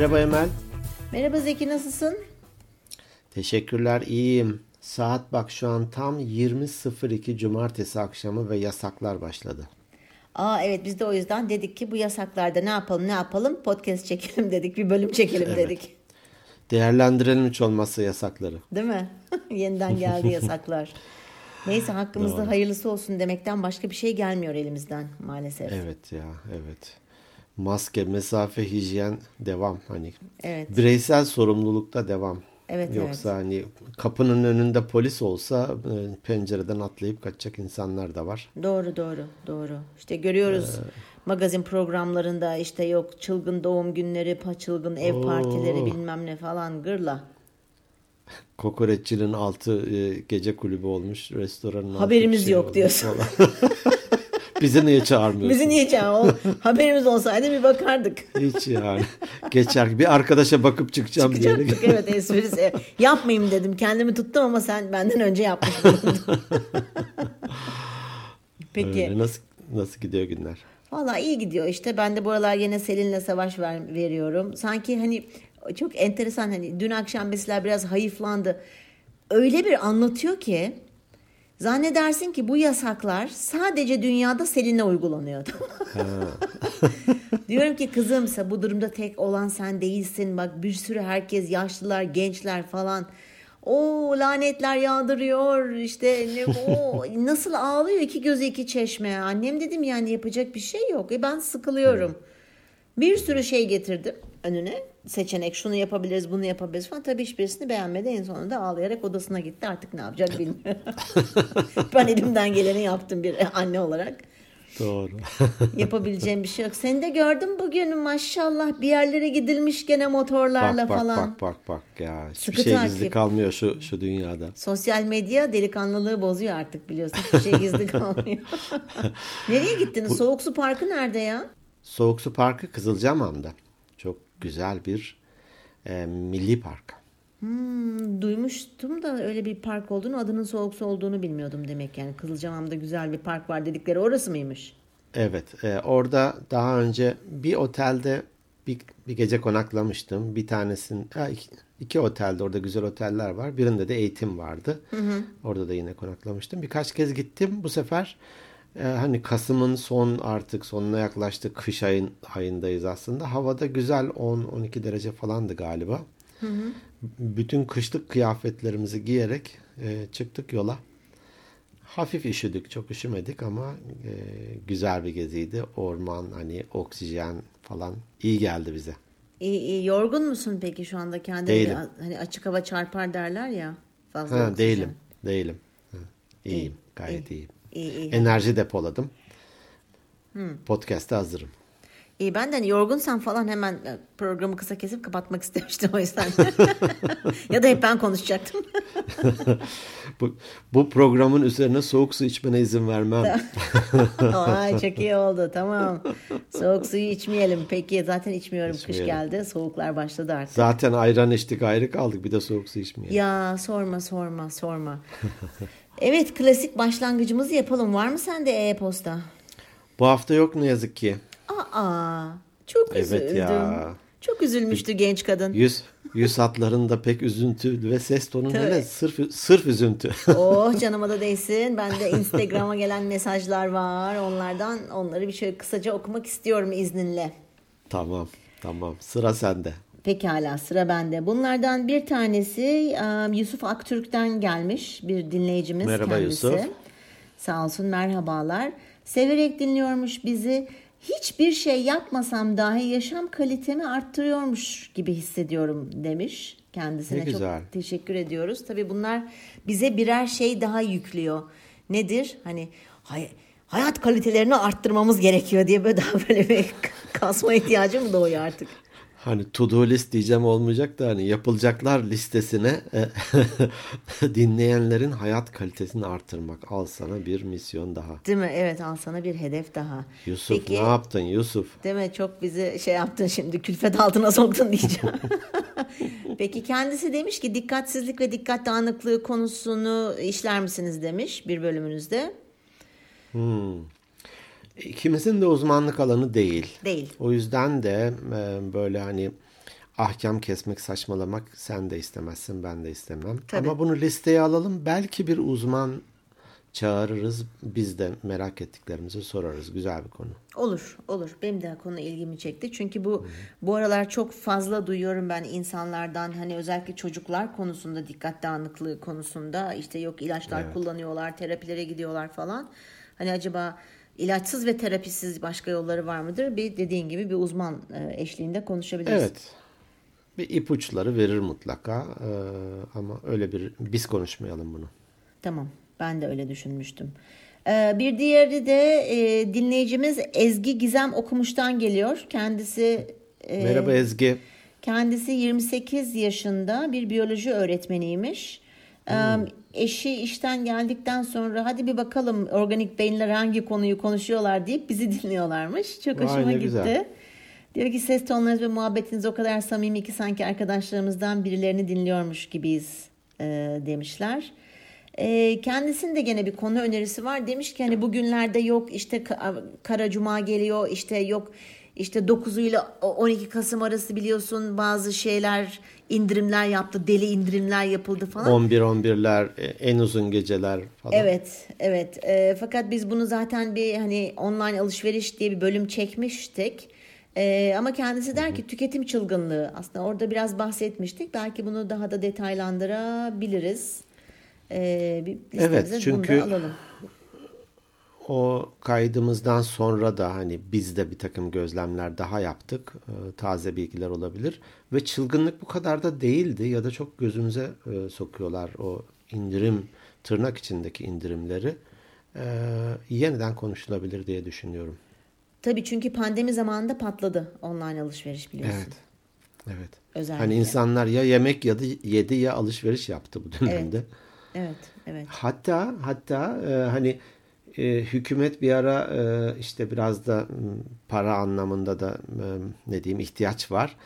Merhaba Emel. Merhaba Zeki nasılsın? Teşekkürler iyiyim. Saat bak şu an tam 20.02 cumartesi akşamı ve yasaklar başladı. Aa evet biz de o yüzden dedik ki bu yasaklarda ne yapalım ne yapalım podcast çekelim dedik bir bölüm çekelim Evet. dedik. Değerlendirelim hiç olmazsa yasakları. Değil mi? Yeniden geldi yasaklar. Neyse hakkımızda hayırlısı olsun demekten başka bir şey gelmiyor elimizden maalesef. Evet ya evet. Maske, mesafe, hijyen devam hani. Evet. Bireysel sorumlulukta devam. Evet, Yoksa hani kapının önünde polis olsa e, pencereden atlayıp kaçacak insanlar da var. Doğru doğru doğru. İşte görüyoruz magazin programlarında işte yok çılgın doğum günleri, çılgın ev partileri bilmem ne falan gırla. Kokoreççinin altı e, gece kulübü olmuş. Restoranın altı Haberimiz şey yok diyorsun. Bizi niye çağırmıyorsun? Bizi niye çağır? Haberimiz olsaydı bir bakardık. Hiç yani. Geçer. Bir arkadaşa bakıp çıkacağım diye. Evet esprisi. Yapmayayım dedim. Kendimi tuttum ama sen benden önce yapmıştın. Peki. Öyle. Nasıl nasıl gidiyor günler? Valla iyi gidiyor işte. Ben de bu aralar yine Selin'le savaş ver, veriyorum. Sanki hani çok enteresan hani dün akşam mesela biraz hayıflandı. Öyle bir anlatıyor ki zannedersin ki bu yasaklar sadece dünyada Selin'e uygulanıyor. Diyorum ki kızımsa bu durumda tek olan sen değilsin. Bak bir sürü herkes yaşlılar, gençler falan. O lanetler yağdırıyor işte ne, o nasıl ağlıyor iki gözü iki çeşme. Annem dedim yani yapacak bir şey yok. E ben sıkılıyorum. Bir sürü şey getirdim önüne. Seçenek şunu yapabiliriz bunu yapabiliriz falan. Tabii hiçbirisini beğenmedi. En sonunda ağlayarak odasına gitti. Artık ne yapacak bilmiyorum. ben elimden geleni yaptım bir anne olarak. Doğru. Yapabileceğim bir şey yok. Seni de gördüm bugün maşallah bir yerlere gidilmiş gene motorlarla bak bak falan. bak bak bak ya. Hiçbir Sıkı şey takip. gizli kalmıyor şu şu dünyada. Sosyal medya delikanlılığı bozuyor artık biliyorsun. Hiçbir şey gizli kalmıyor. Nereye gittiniz? Soğuk su parkı nerede ya? Soğuk Su Parkı Kızılcahamam'da. Güzel bir e, milli park. Hmm, duymuştum da öyle bir park olduğunu, adının soğuk su olduğunu bilmiyordum demek yani. Kızılcamam'da güzel bir park var dedikleri orası mıymış? Evet, e, orada daha önce bir otelde bir, bir gece konaklamıştım. Bir tanesinin, ha, iki, iki otelde orada güzel oteller var. Birinde de eğitim vardı. Orada da yine konaklamıştım. Birkaç kez gittim. Bu sefer e, hani Kasım'ın son artık sonuna yaklaştık. Kış ayın, ayındayız aslında. Havada güzel 10-12 derece falandı galiba. Bütün kışlık kıyafetlerimizi giyerek e, çıktık yola. Hafif üşüdük, çok üşümedik ama e, güzel bir geziydi. Orman, hani oksijen falan iyi geldi bize. İyi, iyi. Yorgun musun peki şu anda kendini? Değilim. hani açık hava çarpar derler ya. Fazla Ha, oksijen. değilim, değilim. Ha, iyiyim, gayet iyiyim. İyi, iyi. Enerji depoladım. Podcast'te hazırım. İyi ben de hani yorgunsan falan hemen e, programı kısa kesip kapatmak istemiştim o yüzden. ya da hep ben konuşacaktım. Bu, bu programın üzerine soğuk su içmene izin vermem. Ay çok iyi oldu tamam. Soğuk suyu içmeyelim. Peki zaten içmiyorum. Kış İçmeyelim. geldi. Soğuklar başladı artık. Zaten ayran içtik ayrı kaldık bir de soğuk su içmeyelim. Ya sorma sorma sorma. Evet klasik başlangıcımızı yapalım. Var mı sende e-posta? Bu hafta yok ne yazık ki. Aa çok Evet üzüldüm. ya. Çok üzülmüştü genç kadın. Yüz, yüz hatlarında pek üzüntü ve ses tonu böyle sırf, sırf üzüntü. Oh canıma da değsin. Ben de Instagram'a gelen mesajlar var. Onlardan onları bir şöyle kısaca okumak istiyorum izninle. tamam tamam sıra sende. Pekala sıra bende. Bunlardan bir tanesi Yusuf Aktürk'ten gelmiş bir dinleyicimiz Merhaba kendisi. Yusuf. Sağ olsun merhabalar. Severek dinliyormuş bizi. Hiçbir şey yapmasam dahi yaşam kalitemi arttırıyormuş gibi hissediyorum demiş. Kendisine Ne güzel. çok teşekkür ediyoruz. Tabii bunlar bize birer şey daha yüklüyor. Nedir? Hani hay- hayat kalitelerini arttırmamız gerekiyor diye böyle daha böyle bir kasma ihtiyacı mı doğuyor artık? Hani to do list diyeceğim olmayacak da hani yapılacaklar listesine e, dinleyenlerin hayat kalitesini artırmak. Al sana bir misyon daha. Değil mi? Evet al sana bir hedef daha. Yusuf Peki, ne yaptın Yusuf? Değil mi? Çok bizi şey yaptın şimdi külfet altına soktun diyeceğim. Peki kendisi demiş ki dikkatsizlik ve dikkat dağınıklığı konusunu işler misiniz demiş bir bölümünüzde. İkimizin de uzmanlık alanı değil. Değil. O yüzden de e, böyle hani ahkam kesmek, saçmalamak sen de istemezsin, ben de istemem. Tabii. Ama bunu listeye alalım. Belki bir uzman çağırırız. Biz de merak ettiklerimizi sorarız. Güzel bir konu. Olur, olur. Benim de konu ilgimi çekti. Çünkü bu bu aralar çok fazla duyuyorum ben insanlardan hani özellikle çocuklar konusunda dikkat dağınıklığı konusunda işte yok ilaçlar Evet. kullanıyorlar, terapilere gidiyorlar falan. Hani acaba ilaçsız ve terapisiz başka yolları var mıdır? Bir dediğin gibi bir uzman e, eşliğinde konuşabiliriz. Evet. Bir ipuçları verir mutlaka. Ee, ama öyle bir biz konuşmayalım bunu. Tamam. Ben de öyle düşünmüştüm. Ee, bir diğeri de e, dinleyicimiz Ezgi Gizem Okumuş'tan geliyor. Kendisi e, Merhaba Ezgi. Kendisi 28 yaşında bir biyoloji öğretmeniymiş. Ee, Eşi işten geldikten sonra hadi bir bakalım organik beyinler hangi konuyu konuşuyorlar deyip bizi dinliyorlarmış. Çok Vay, hoşuma gitti. güzel. Diyor ki ses tonlarınız ve muhabbetiniz o kadar samimi ki sanki arkadaşlarımızdan birilerini dinliyormuş gibiyiz e, demişler. E, kendisinde gene bir konu önerisi var. Demiş ki hani bugünlerde yok işte Ka- Kara Cuma geliyor işte yok işte 9 ile 12 Kasım arası biliyorsun bazı şeyler indirimler yaptı. Deli indirimler yapıldı falan. 11-11'ler, e, en uzun geceler falan. Evet, evet. E, fakat biz bunu zaten bir hani online alışveriş diye bir bölüm çekmiştik. E, ama kendisi der ki tüketim çılgınlığı. Aslında orada biraz bahsetmiştik. Belki bunu daha da detaylandırabiliriz. E, bir Evet, çünkü- bunu da alalım. O kaydımızdan sonra da hani biz de bir takım gözlemler daha yaptık. Ee, Taze bilgiler olabilir. Ve çılgınlık bu kadar da değildi ya da çok gözümüze e, sokuyorlar o indirim tırnak içindeki indirimleri. Ee, yeniden konuşulabilir diye düşünüyorum. Tabii çünkü pandemi zamanında patladı online alışveriş biliyorsun. Evet. Evet. Özellikle. Hani insanlar ya yemek ya da yedi ya alışveriş yaptı bu dönemde. Evet, evet. Hatta hatta e, hani e, hükümet bir ara e, işte biraz da para anlamında da e, ne diyeyim ihtiyaç var.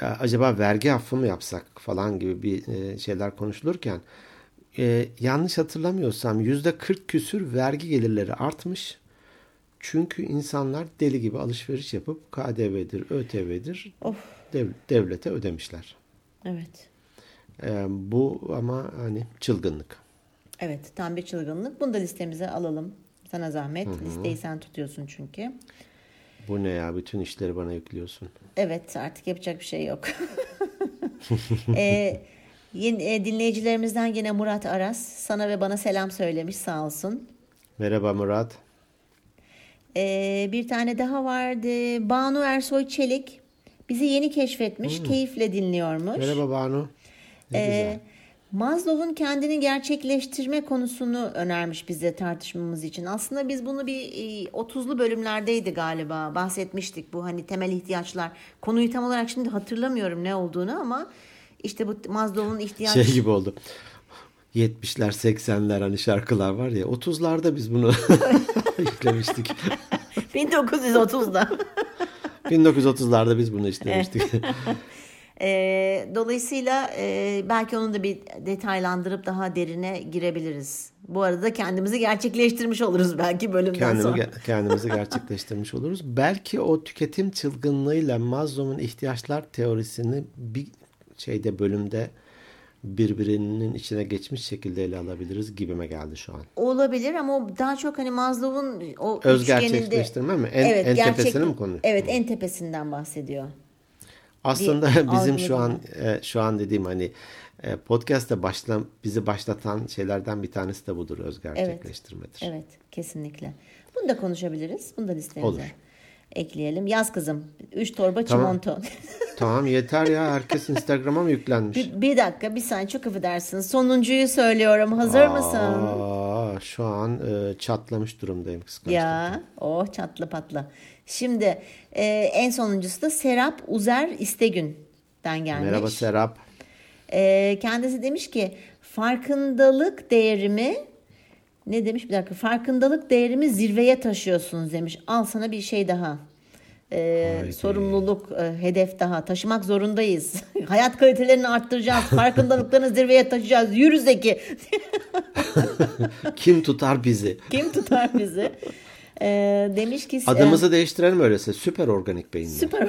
E, Acaba vergi affı mı yapsak falan gibi bir e, şeyler konuşulurken e, yanlış hatırlamıyorsam yüzde 40 küsür vergi gelirleri artmış. Çünkü insanlar deli gibi alışveriş yapıp KDV'dir, ÖTV'dir Of, dev- devlete ödemişler. evet. E, bu ama hani çılgınlık. Evet, tam bir çılgınlık. Bunu da listemize alalım. Sana zahmet. Listeyi sen tutuyorsun çünkü. Bu ne ya? Bütün işleri bana yüklüyorsun. Evet artık yapacak bir şey yok. Ee, yeni, e, dinleyicilerimizden yine Murat Aras sana ve bana selam söylemiş sağ olsun. Merhaba Murat. Ee, bir tane daha vardı. Banu Ersoy Çelik bizi yeni keşfetmiş. Keyifle dinliyormuş. Merhaba Banu. Ne Ee, güzel. Maslow'un kendini gerçekleştirme konusunu önermiş bize tartışmamız için. Aslında biz bunu bir e, 30'lu bölümlerdeydi galiba bahsetmiştik. Bu hani temel ihtiyaçlar. Konuyu tam olarak şimdi hatırlamıyorum ne olduğunu ama işte bu Maslow'un ihtiyaç... Şey gibi oldu. 70'ler 80'ler hani şarkılar var ya 30'larda biz bunu yüklemiştik. 1930'da. 1930'larda biz bunu işlemiştik. Ee, dolayısıyla e, belki onu da bir detaylandırıp daha derine girebiliriz. Bu arada kendimizi gerçekleştirmiş oluruz belki bölümden Kendimi, sonra. ge- kendimizi gerçekleştirmiş oluruz. Belki o tüketim çılgınlığıyla Maslow'un ihtiyaçlar teorisini bir şeyde bölümde birbirinin içine geçmiş şekilde ele alabiliriz gibime geldi şu an. Olabilir ama daha çok hani Maslow'un o Öz üçgeninde- gerçekleştirme mi? En- en gerçek- tepesini mi konu? Evet, en tepesinden bahsediyor. Aslında Bir bizim şu an e, şu an dediğim hani e, podcast'te başla, bizi başlatan şeylerden bir tanesi de budur öz gerçekleştirmedir. Evet, kesinlikle. Bunu da konuşabiliriz. Bunu da listemize Olur. ekleyelim. Yaz kızım. Üç torba Tamam. çimento. Tamam yeter ya herkes Instagram'a mı yüklenmiş? bir, bir dakika, bir saniye çok affedersin. Sonuncuyu söylüyorum. Hazır mısın? Şu an e, çatlamış durumdayım kıskançlıktan. Ya, oh çatlı patla. Şimdi e, en sonuncusu da Serap Uzer İstegün'den gelmiş. Merhaba Serap. E, kendisi demiş ki farkındalık değerimi ne demiş bir dakika farkındalık değerimi zirveye taşıyorsunuz demiş. Al sana bir şey daha. E, Haydi. sorumluluk, e, hedef daha. Taşımak zorundayız. Hayat kalitelerini arttıracağız. Farkındalıklarını zirveye taşıyacağız. Yürü Zeki. Kim tutar bizi? Kim tutar bizi? E, demiş ki Adımızı değiştirelim öyleyse. Süper organik beyinler. Süper.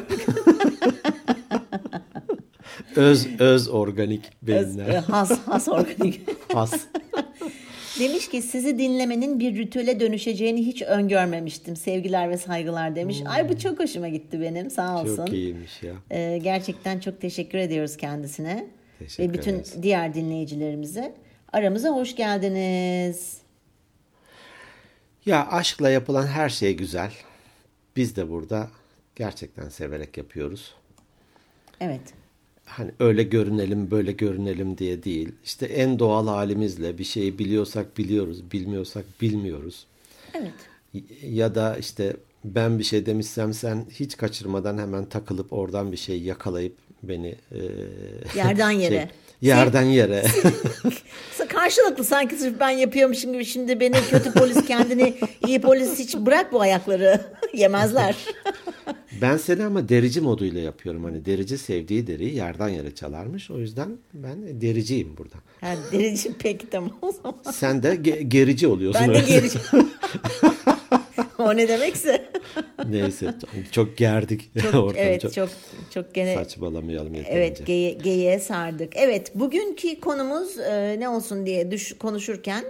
öz öz organik Öz- beyinler. e, has has organik. Has. Demiş ki sizi dinlemenin bir ritüele dönüşeceğini hiç öngörmemiştim. Sevgiler ve saygılar demiş. Ay bu çok hoşuma gitti benim. Sağ olsun. Çok iyiymiş ya. Ee, gerçekten çok teşekkür ediyoruz kendisine. Teşekkür ve bütün ederiz. diğer dinleyicilerimize. Aramıza hoş geldiniz. Ya aşkla yapılan her şey güzel. Biz de burada gerçekten severek yapıyoruz. Evet. Hani öyle görünelim, böyle görünelim diye değil. İşte en doğal halimizle bir şeyi biliyorsak biliyoruz, bilmiyorsak bilmiyoruz. Evet. Ya da işte ben bir şey demişsem sen hiç kaçırmadan hemen takılıp oradan bir şey yakalayıp beni e, Yerden şey, yere. Yerden yere. Karşılıklı sanki sırf ben yapıyormuşum gibi şimdi beni kötü polis kendini iyi polis hiç bırak bu ayakları yemezler. ben seni ama derici moduyla yapıyorum. Hani derici sevdiği deriyi yerden yere çalarmış. O yüzden ben dericiyim burada. Ha, derici peki tamam o zaman. Sen de ge- gerici oluyorsun. Ben de öyle. gerici. o ne demekse. Neyse çok gerdik Çok, ortamı. evet çok, çok çok gene saçmalamayalım yeterince. Evet geye, geyiğe sardık. Evet bugünkü konumuz e, ne olsun diye düş, konuşurken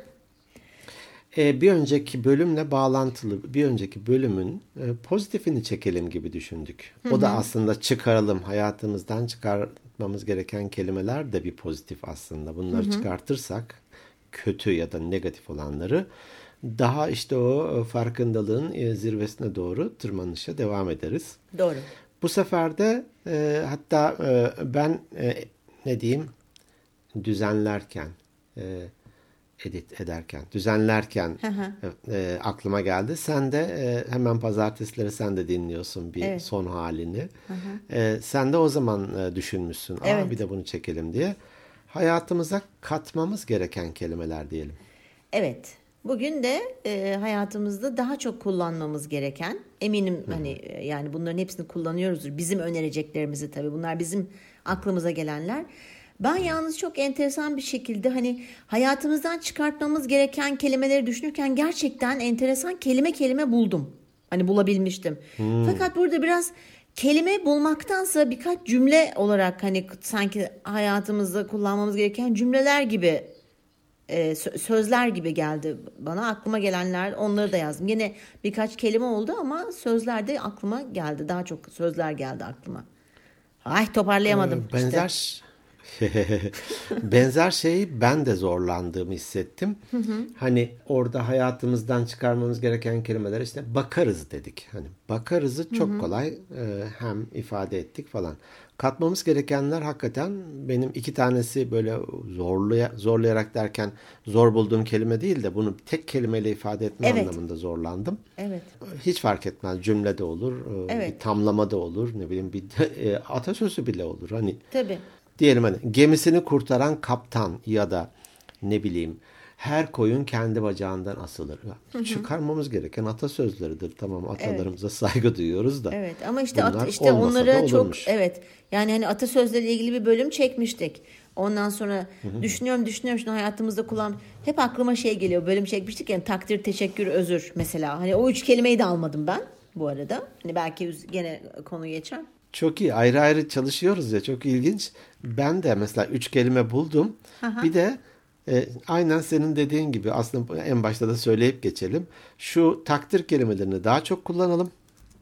Ee, bir önceki bölümle bağlantılı bir önceki bölümün e, pozitifini çekelim gibi düşündük. O da aslında çıkaralım hayatımızdan çıkartmamız gereken kelimeler de bir pozitif aslında. Bunları çıkartırsak kötü ya da negatif olanları daha işte o e, farkındalığın e, zirvesine doğru tırmanışa devam ederiz. doğru. Bu sefer de e, hatta e, ben e, ne diyeyim düzenlerken e, edit ederken düzenlerken e, aklıma geldi. Sen de e, hemen pazartesileri sen de dinliyorsun bir Evet. son halini. E, sen de o zaman e, düşünmüşsün. Aa, Evet. bir de bunu çekelim diye. Hayatımıza katmamız gereken kelimeler diyelim. Evet. Bugün de e, hayatımızda daha çok kullanmamız gereken eminim hani e, yani bunların hepsini kullanıyoruzdur. Bizim önereceklerimizi tabii bunlar bizim aklımıza gelenler. Ben yalnız çok enteresan bir şekilde hani hayatımızdan çıkartmamız gereken kelimeleri düşünürken gerçekten enteresan kelime kelime buldum. Hani bulabilmiştim. Fakat burada biraz kelime bulmaktansa birkaç cümle olarak hani sanki hayatımızda kullanmamız gereken cümleler gibi e, sö- sözler gibi geldi bana. Aklıma gelenler onları da yazdım. Yine birkaç kelime oldu ama sözler de aklıma geldi. Daha çok sözler geldi aklıma. Ay toparlayamadım. Ee, Benzer işte. benzer şeyi ben de zorlandığımı hissettim. Hani orada hayatımızdan çıkarmamız gereken kelimeler işte bakarız dedik. Hani bakarızı çok kolay e, hem ifade ettik falan. Katmamız gerekenler hakikaten benim iki tanesi böyle zorlaya, zorlayarak derken zor bulduğum kelime değil de bunu tek kelimeyle ifade etme Evet. anlamında zorlandım. Evet. Hiç fark etmez. Cümle de olur, e, Evet. bir tamlama da olur, ne bileyim bir e, atasözü bile olur. Hani Tabii. diyelim hani gemisini kurtaran kaptan ya da ne bileyim her koyun kendi bacağından asılır. Çıkarmamız gereken atasözleridir. Tamam atalarımıza saygı duyuyoruz da. Evet ama işte at- işte onlara çok evet yani hani atasözleriyle ilgili bir bölüm çekmiştik. Ondan sonra düşünüyorum düşünüyorum şimdi hayatımızda kullan hep aklıma şey geliyor. Bölüm çekmiştik ya takdir, teşekkür, özür mesela. Hani o üç kelimeyi de almadım ben bu arada. Hani belki gene konu geçer. Çok iyi. Ayrı ayrı çalışıyoruz ya. Çok ilginç. Ben de mesela üç kelime buldum. Bir de e, aynen senin dediğin gibi aslında en başta da söyleyip geçelim. Şu takdir kelimelerini daha çok kullanalım.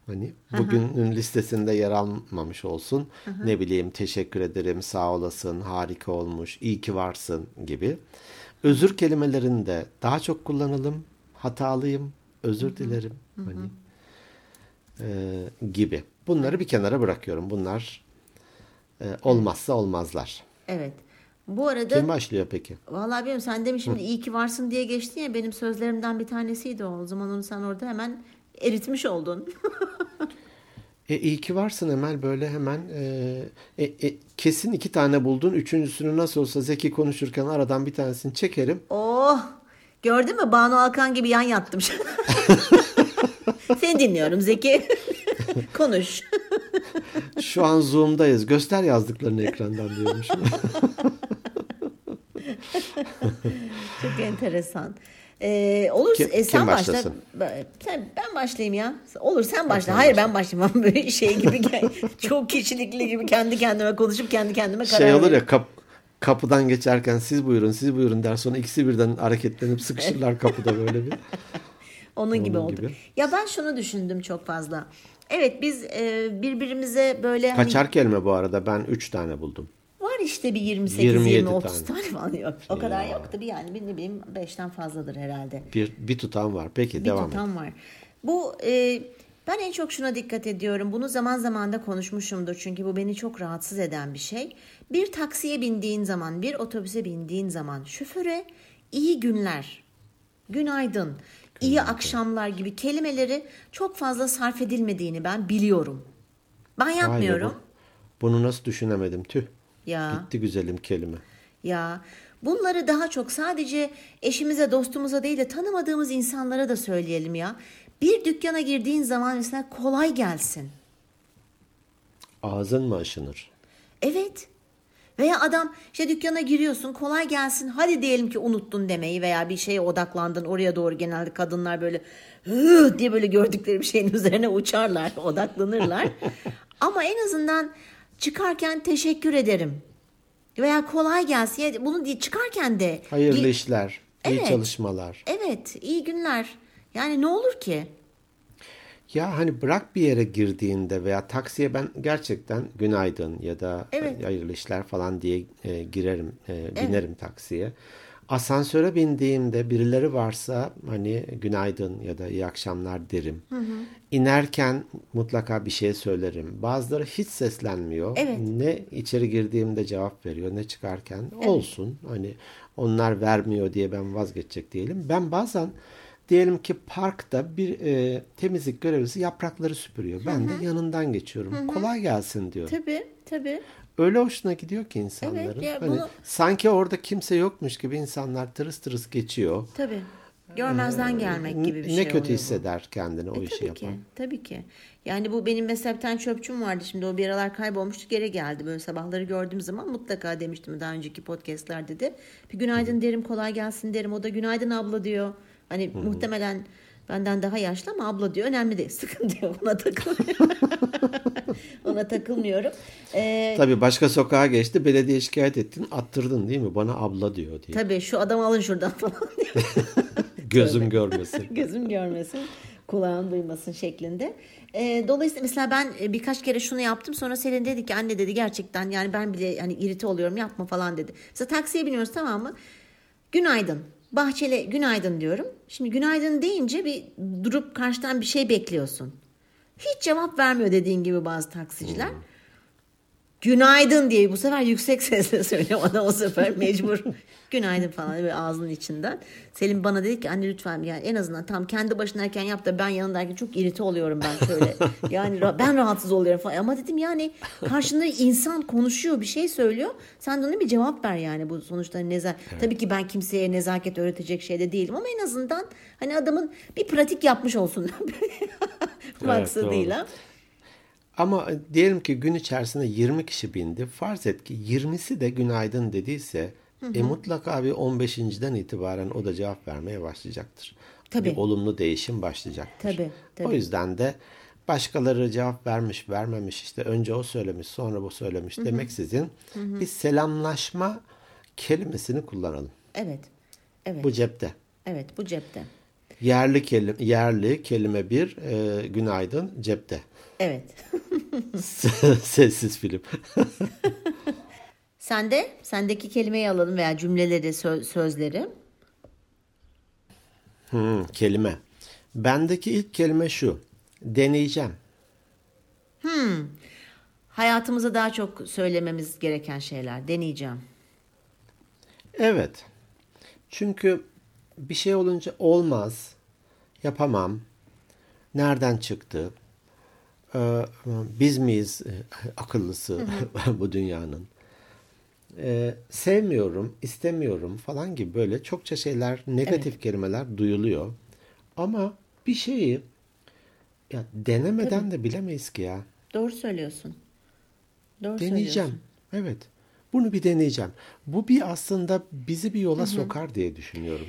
Hani bugünün listesinde yer almamış olsun. Ne bileyim teşekkür ederim, sağ olasın, harika olmuş, iyi ki varsın gibi. Özür kelimelerini de daha çok kullanalım. Hatalıyım, özür dilerim. Hani e, gibi. Bunları bir kenara bırakıyorum. Bunlar e, olmazsa olmazlar. Evet. Bu arada Kim başlıyor peki? Vallahi bilmiyorum sen demiş şimdi iyi ki varsın diye geçtin ya benim sözlerimden bir tanesiydi o. O zaman onu sen orada hemen eritmiş oldun. E, iyi ki varsın Emel böyle hemen e, e, e, kesin iki tane buldun. Üçüncüsünü nasıl olsa Zeki konuşurken aradan bir tanesini çekerim. oh gördün mü Banu Alkan gibi yan yattım. Seni dinliyorum Zeki. Konuş. Şu an Zoom'dayız. Göster yazdıklarını ekrandan diyormuş. Çok enteresan. Ee, olur Kim- e, sen kim başla. sen, ben başlayayım ya. Olur sen başla. Hayır ben başlamam böyle şey gibi çok kişilikli gibi kendi kendime konuşup kendi kendime karar Şey olur ya kap, kapıdan geçerken siz buyurun siz buyurun der sonra ikisi birden hareketlenip sıkışırlar kapıda böyle bir. Onun gibi Onun oldu. gibi. Ya ben şunu düşündüm çok fazla. Evet biz e, birbirimize böyle hani Kaçar kelime bu arada ben 3 tane buldum. Var işte bir 28 27 20 30 tane. tane falan yok. O kadar yoktu bir yani bir ne bileyim 5'ten fazladır herhalde. Bir, bir tutan var. Peki bir devam et. tutam var. Bu e, ben en çok şuna dikkat ediyorum. Bunu zaman zaman da konuşmuşumdur. Çünkü bu beni çok rahatsız eden bir şey. Bir taksiye bindiğin zaman, bir otobüse bindiğin zaman şoföre iyi günler, günaydın, iyi akşamlar gibi kelimeleri çok fazla sarf edilmediğini ben biliyorum. Ben yapmıyorum. bu- bunu nasıl düşünemedim tüh. Ya. Gitti güzelim kelime. Ya bunları daha çok sadece eşimize, dostumuza değil de tanımadığımız insanlara da söyleyelim ya. Bir dükkana girdiğin zaman mesela kolay gelsin. Ağzın mı aşınır? Evet. Veya adam işte dükkana giriyorsun kolay gelsin hadi diyelim ki unuttun demeyi veya bir şeye odaklandın oraya doğru genelde kadınlar böyle diye böyle gördükleri bir şeyin üzerine uçarlar odaklanırlar. Ama en azından çıkarken teşekkür ederim veya kolay gelsin bunu çıkarken de Hayırlı işler, iyi Evet. çalışmalar. Evet, iyi günler. Yani ne olur ki? Ya hani bırak bir yere girdiğinde veya taksiye ben gerçekten günaydın ya da Evet. hayırlı işler falan diye e, girerim, e, binerim taksiye. Asansöre bindiğimde birileri varsa hani günaydın ya da iyi akşamlar derim. İnerken mutlaka bir şey söylerim. Bazıları hiç seslenmiyor. Evet. Ne içeri girdiğimde cevap veriyor ne çıkarken olsun. Hani onlar vermiyor diye ben vazgeçecek değilim. Ben bazen diyelim ki parkta bir e, temizlik görevlisi yaprakları süpürüyor. Ben de yanından geçiyorum. Kolay gelsin diyor. Tabii, tabii. Öyle hoşuna gidiyor ki insanların. Evet, ya Hani bunu- sanki orada kimse yokmuş gibi insanlar tırıs tırıs geçiyor. Tabii. Görmezden gelmek gibi bir ne şey kötü oluyor bu. hisseder kendini o E, işi tabii yapan. ki, tabii ki. Yani bu benim mesela bir tane çöpçüm vardı şimdi o bir aralar kaybolmuştu geri geldi. Böyle sabahları gördüğüm zaman mutlaka demiştim daha önceki podcastlerde de. Bir günaydın derim kolay gelsin derim. O da günaydın abla diyor. Hani muhtemelen benden daha yaşlı ama abla diyor. Önemli değil. Sıkıntı yok. Ona takılmıyorum. Ona takılmıyorum. Ee, Tabii başka sokağa geçti belediye şikayet ettin attırdın değil mi? Bana abla diyor diye. tabii şu adamı alın şuradan falan. Gözüm görmesin. Gözüm görmesin, kulağım duymasın şeklinde. Ee, dolayısıyla mesela ben e, birkaç kere şunu yaptım. Sonra Selin dedi ki anne dedi gerçekten yani ben bile hani irite oluyorum yapma falan dedi. Mesela taksiye biniyoruz tamam mı? Günaydın. Bahçeli günaydın diyorum. Şimdi günaydın deyince bir durup karşıdan bir şey bekliyorsun. Hiç cevap vermiyor dediğin gibi bazı taksiciler. Günaydın diye bu sefer yüksek sesle bana o sefer mecbur. Günaydın falan böyle ağzının içinden. Selim bana dedi ki anne lütfen yani en azından tam kendi başındayken yap da ben yanındayken çok irite oluyorum ben şöyle. Yani ben rahatsız oluyorum falan. Ama dedim yani karşında insan konuşuyor bir şey söylüyor. Sen de ona bir cevap ver yani bu sonuçta neza. Tabii ki ben kimseye nezaket öğretecek şeyde değilim ama en azından hani adamın bir pratik yapmış olsun. Maksadıyla. Ama diyelim ki gün içerisinde 20 kişi bindi. Farz et ki 20'si de günaydın dediyse e mutlaka bir 15.den itibaren o da cevap vermeye başlayacaktır. Tabii. Bir olumlu değişim başlayacaktır. Tabii, tabii. O yüzden de başkaları cevap vermiş vermemiş işte önce o söylemiş sonra bu söylemiş demeksizin bir selamlaşma kelimesini kullanalım. Evet. Evet. Bu cepte. Evet bu cepte. Yerli kelime, yerli kelime bir e, günaydın cepte. Evet. Sessiz film. Sende, sendeki kelimeyi alalım veya cümleleri, sö- sözleri. Hmm, kelime. Bendeki ilk kelime şu. Deneyeceğim. Hayatımıza daha çok söylememiz gereken şeyler. Deneyeceğim. Evet. Çünkü bir şey olunca olmaz, yapamam, nereden çıktı, Ee, biz miyiz e, akıllısı bu dünyanın, Ee, sevmiyorum, istemiyorum falan gibi böyle çokça şeyler, negatif kelimeler duyuluyor. Ama bir şeyi ya denemeden de bilemeyiz ki ya. Doğru söylüyorsun. Doğru Deneyeceğim. söylüyorsun. Evet. Bunu bir deneyeceğim. Bu bir aslında bizi bir yola sokar diye düşünüyorum.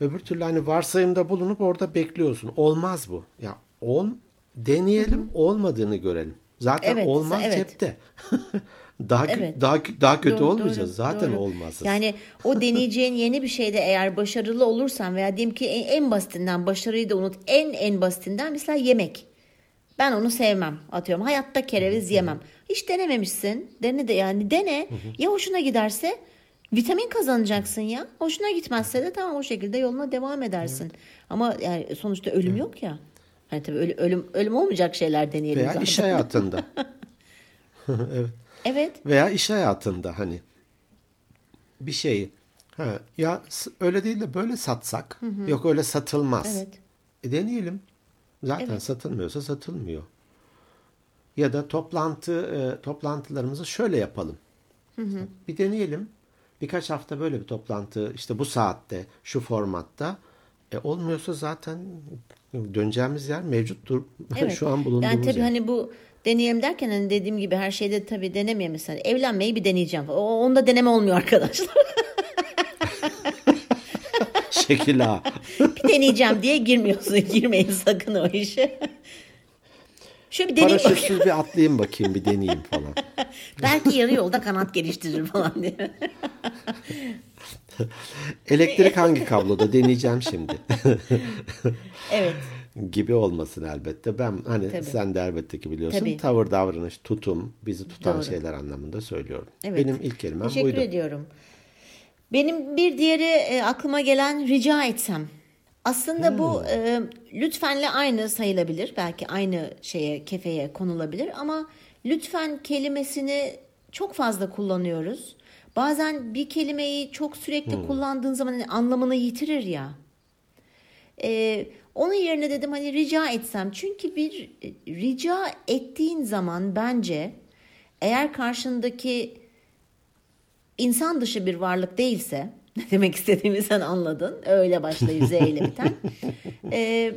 Öbür türlü hani varsayımda bulunup orada bekliyorsun. Olmaz bu. Ya ol deneyelim olmadığını görelim. Zaten Evet, olmaz evet. cepte. daha Evet. daha daha kötü Doğru, olmayacağız. doğru, Zaten doğru. olmaz. Yani o deneyeceğin yeni bir şeyde eğer başarılı olursan veya diyelim ki en, en basitinden başarıyı da unut. En en basitinden mesela yemek. Ben onu sevmem. Atıyorum hayatta kereviz yemem. Hiç denememişsin. Dene de yani dene. Ya hoşuna giderse vitamin kazanacaksın ya. Hoşuna gitmezse de tamam o şekilde yoluna devam edersin. Ama yani sonuçta ölüm yok ya. Hani tabii ölüm, ölüm, ölüm olmayacak şeyler deneyelim Veya zaten. iş hayatında. evet. Evet. Veya iş hayatında hani bir şeyi ha, ya öyle değil de böyle satsak yok öyle satılmaz. Evet. E deneyelim. Zaten satılmıyorsa satılmıyor. Ya da toplantı e, toplantılarımızı şöyle yapalım. Bir deneyelim. Birkaç hafta böyle bir toplantı işte bu saatte şu formatta e, olmuyorsa zaten döneceğimiz yer mevcuttur. Evet. şu an bulunduğumuz Yani tabii yer. hani bu deneyelim derken hani dediğim gibi her şeyde tabii denemeye mesela evlenmeyi bir deneyeceğim. O, onda deneme olmuyor arkadaşlar. Şekil A. bir deneyeceğim diye girmiyorsun. Girmeyin sakın o işe. Şöyle bir bakayım. Paraşütsüz bir atlayayım bakayım bir deneyeyim falan. Belki yarı yolda kanat geliştirir falan diye. Elektrik hangi kabloda deneyeceğim şimdi. Evet. gibi olmasın elbette. Ben hani Tabii. sen de elbette ki biliyorsun. Tabii. Tavır, davranış, tutum bizi tutan Doğru. şeyler anlamında söylüyorum. Evet. Benim ilk kelimem Teşekkür buydu. ediyorum. Benim bir diğeri e, aklıma gelen rica etsem. Aslında bu Hmm. e, lütfenle aynı sayılabilir. Belki aynı şeye, kefeye konulabilir ama lütfen kelimesini çok fazla kullanıyoruz. Bazen bir kelimeyi çok sürekli Hmm. kullandığın zaman hani anlamını yitirir ya. Ee, onun yerine dedim hani rica etsem. Çünkü bir e, rica ettiğin zaman bence eğer karşındaki insan dışı bir varlık değilse ne demek istediğimi sen anladın. Öyle başlayıp Z ile biten. Ee,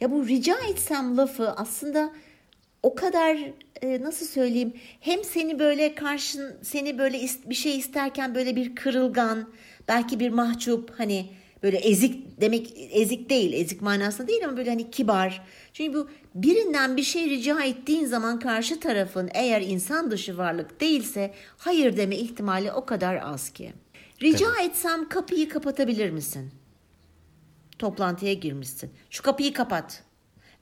ya bu rica etsem lafı aslında o kadar e, nasıl söyleyeyim hem seni böyle karşın seni böyle bir şey isterken böyle bir kırılgan belki bir mahcup hani böyle ezik demek ezik değil ezik manasında değil ama böyle hani kibar. Çünkü bu birinden bir şey rica ettiğin zaman karşı tarafın eğer insan dışı varlık değilse hayır deme ihtimali o kadar az ki. Rica etsem kapıyı kapatabilir misin? Toplantıya girmişsin. Şu kapıyı kapat.